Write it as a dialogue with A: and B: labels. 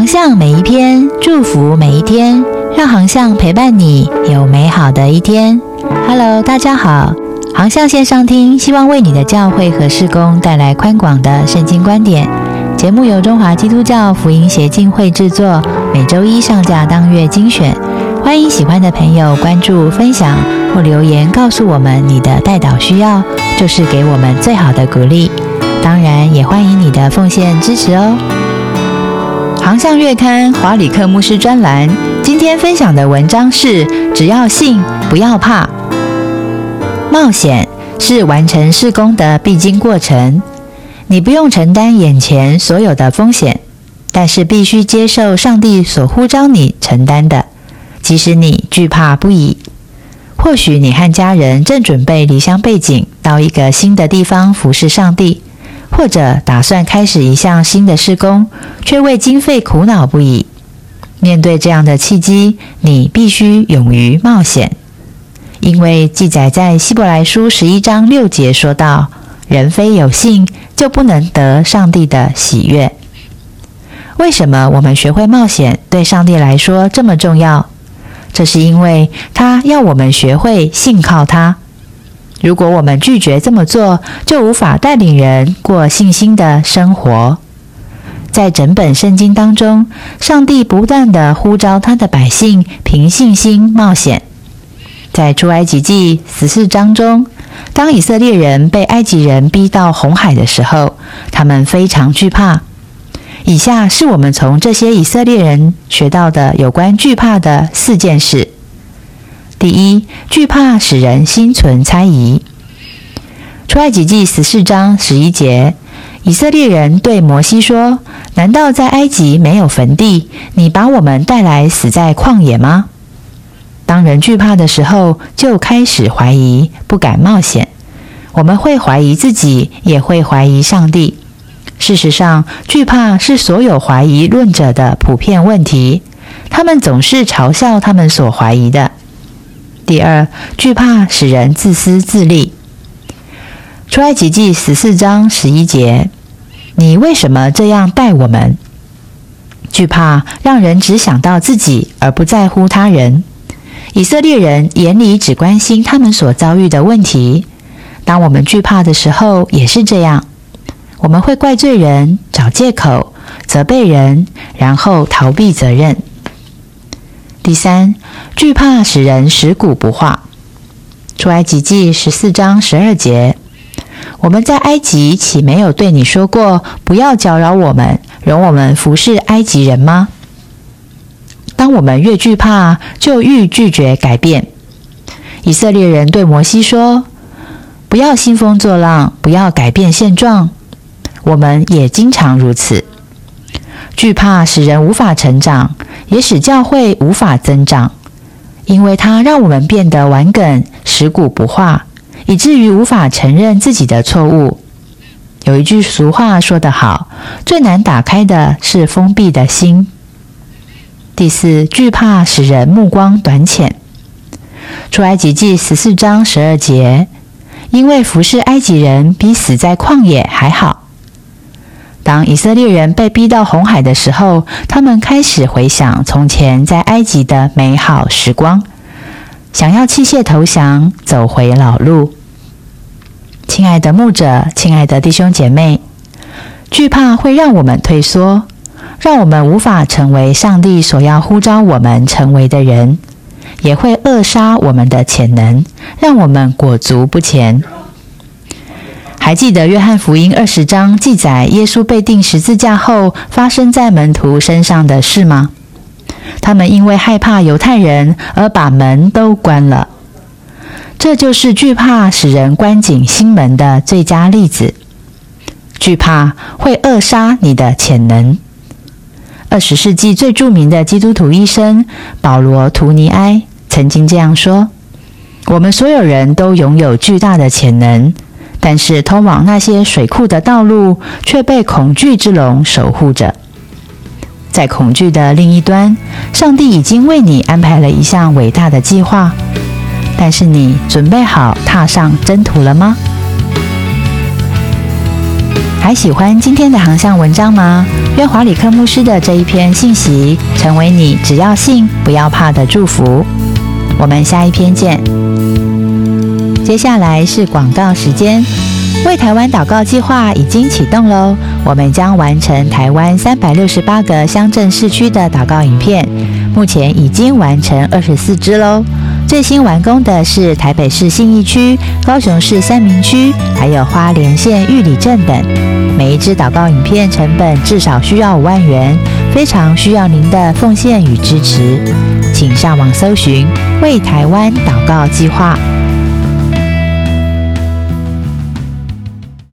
A: 航向每一篇，祝福每一天，让航向陪伴你有美好的一天。Hello，大家好，航向线上听，希望为你的教会和事工带来宽广的圣经观点。节目由中华基督教福音协进会制作，每周一上架当月精选。欢迎喜欢的朋友关注、分享或留言告诉我们你的代祷需要，就是给我们最好的鼓励。当然，也欢迎你的奉献支持哦。航向月刊华里克牧师专栏，今天分享的文章是：只要信，不要怕。冒险是完成事工的必经过程，你不用承担眼前所有的风险，但是必须接受上帝所呼召你承担的，即使你惧怕不已。或许你和家人正准备离乡背井，到一个新的地方服侍上帝。或者打算开始一项新的施工，却为经费苦恼不已。面对这样的契机，你必须勇于冒险，因为记载在希伯来书十一章六节说道：“人非有信，就不能得上帝的喜悦。”为什么我们学会冒险对上帝来说这么重要？这是因为他要我们学会信靠他。如果我们拒绝这么做，就无法带领人过信心的生活。在整本圣经当中，上帝不断的呼召他的百姓凭信心冒险。在出埃及记十四章中，当以色列人被埃及人逼到红海的时候，他们非常惧怕。以下是我们从这些以色列人学到的有关惧怕的四件事。第一，惧怕使人心存猜疑。出埃及记十四章十一节，以色列人对摩西说：“难道在埃及没有坟地？你把我们带来死在旷野吗？”当人惧怕的时候，就开始怀疑，不敢冒险。我们会怀疑自己，也会怀疑上帝。事实上，惧怕是所有怀疑论者的普遍问题。他们总是嘲笑他们所怀疑的。第二，惧怕使人自私自利。出埃及记十四章十一节，你为什么这样待我们？惧怕让人只想到自己，而不在乎他人。以色列人眼里只关心他们所遭遇的问题。当我们惧怕的时候，也是这样。我们会怪罪人，找借口，责备人，然后逃避责任。第三，惧怕使人食古不化。出埃及记十四章十二节，我们在埃及岂没有对你说过，不要搅扰我们，容我们服侍埃及人吗？当我们越惧怕，就愈拒绝改变。以色列人对摩西说：“不要兴风作浪，不要改变现状。”我们也经常如此。惧怕使人无法成长，也使教会无法增长，因为它让我们变得顽梗、食古不化，以至于无法承认自己的错误。有一句俗话说得好：“最难打开的是封闭的心。”第四，惧怕使人目光短浅。出埃及记十四章十二节，因为服侍埃及人比死在旷野还好。当以色列人被逼到红海的时候，他们开始回想从前在埃及的美好时光，想要弃械投降，走回老路。亲爱的牧者，亲爱的弟兄姐妹，惧怕会让我们退缩，让我们无法成为上帝所要呼召我们成为的人，也会扼杀我们的潜能，让我们裹足不前。还记得约翰福音二十章记载耶稣被钉十字架后发生在门徒身上的事吗？他们因为害怕犹太人而把门都关了。这就是惧怕使人关紧心门的最佳例子。惧怕会扼杀你的潜能。二十世纪最著名的基督徒医生保罗·图尼埃曾经这样说：“我们所有人都拥有巨大的潜能。”但是，通往那些水库的道路却被恐惧之龙守护着。在恐惧的另一端，上帝已经为你安排了一项伟大的计划。但是，你准备好踏上征途了吗？还喜欢今天的航向文章吗？愿华里克牧师的这一篇信息，成为你只要信不要怕的祝福。我们下一篇见。接下来是广告时间，为台湾祷告计划已经启动喽！我们将完成台湾三百六十八个乡镇市区的祷告影片，目前已经完成二十四支喽。最新完工的是台北市信义区、高雄市三明区，还有花莲县玉里镇等。每一支祷告影片成本至少需要五万元，非常需要您的奉献与支持。请上网搜寻“为台湾祷告计划”，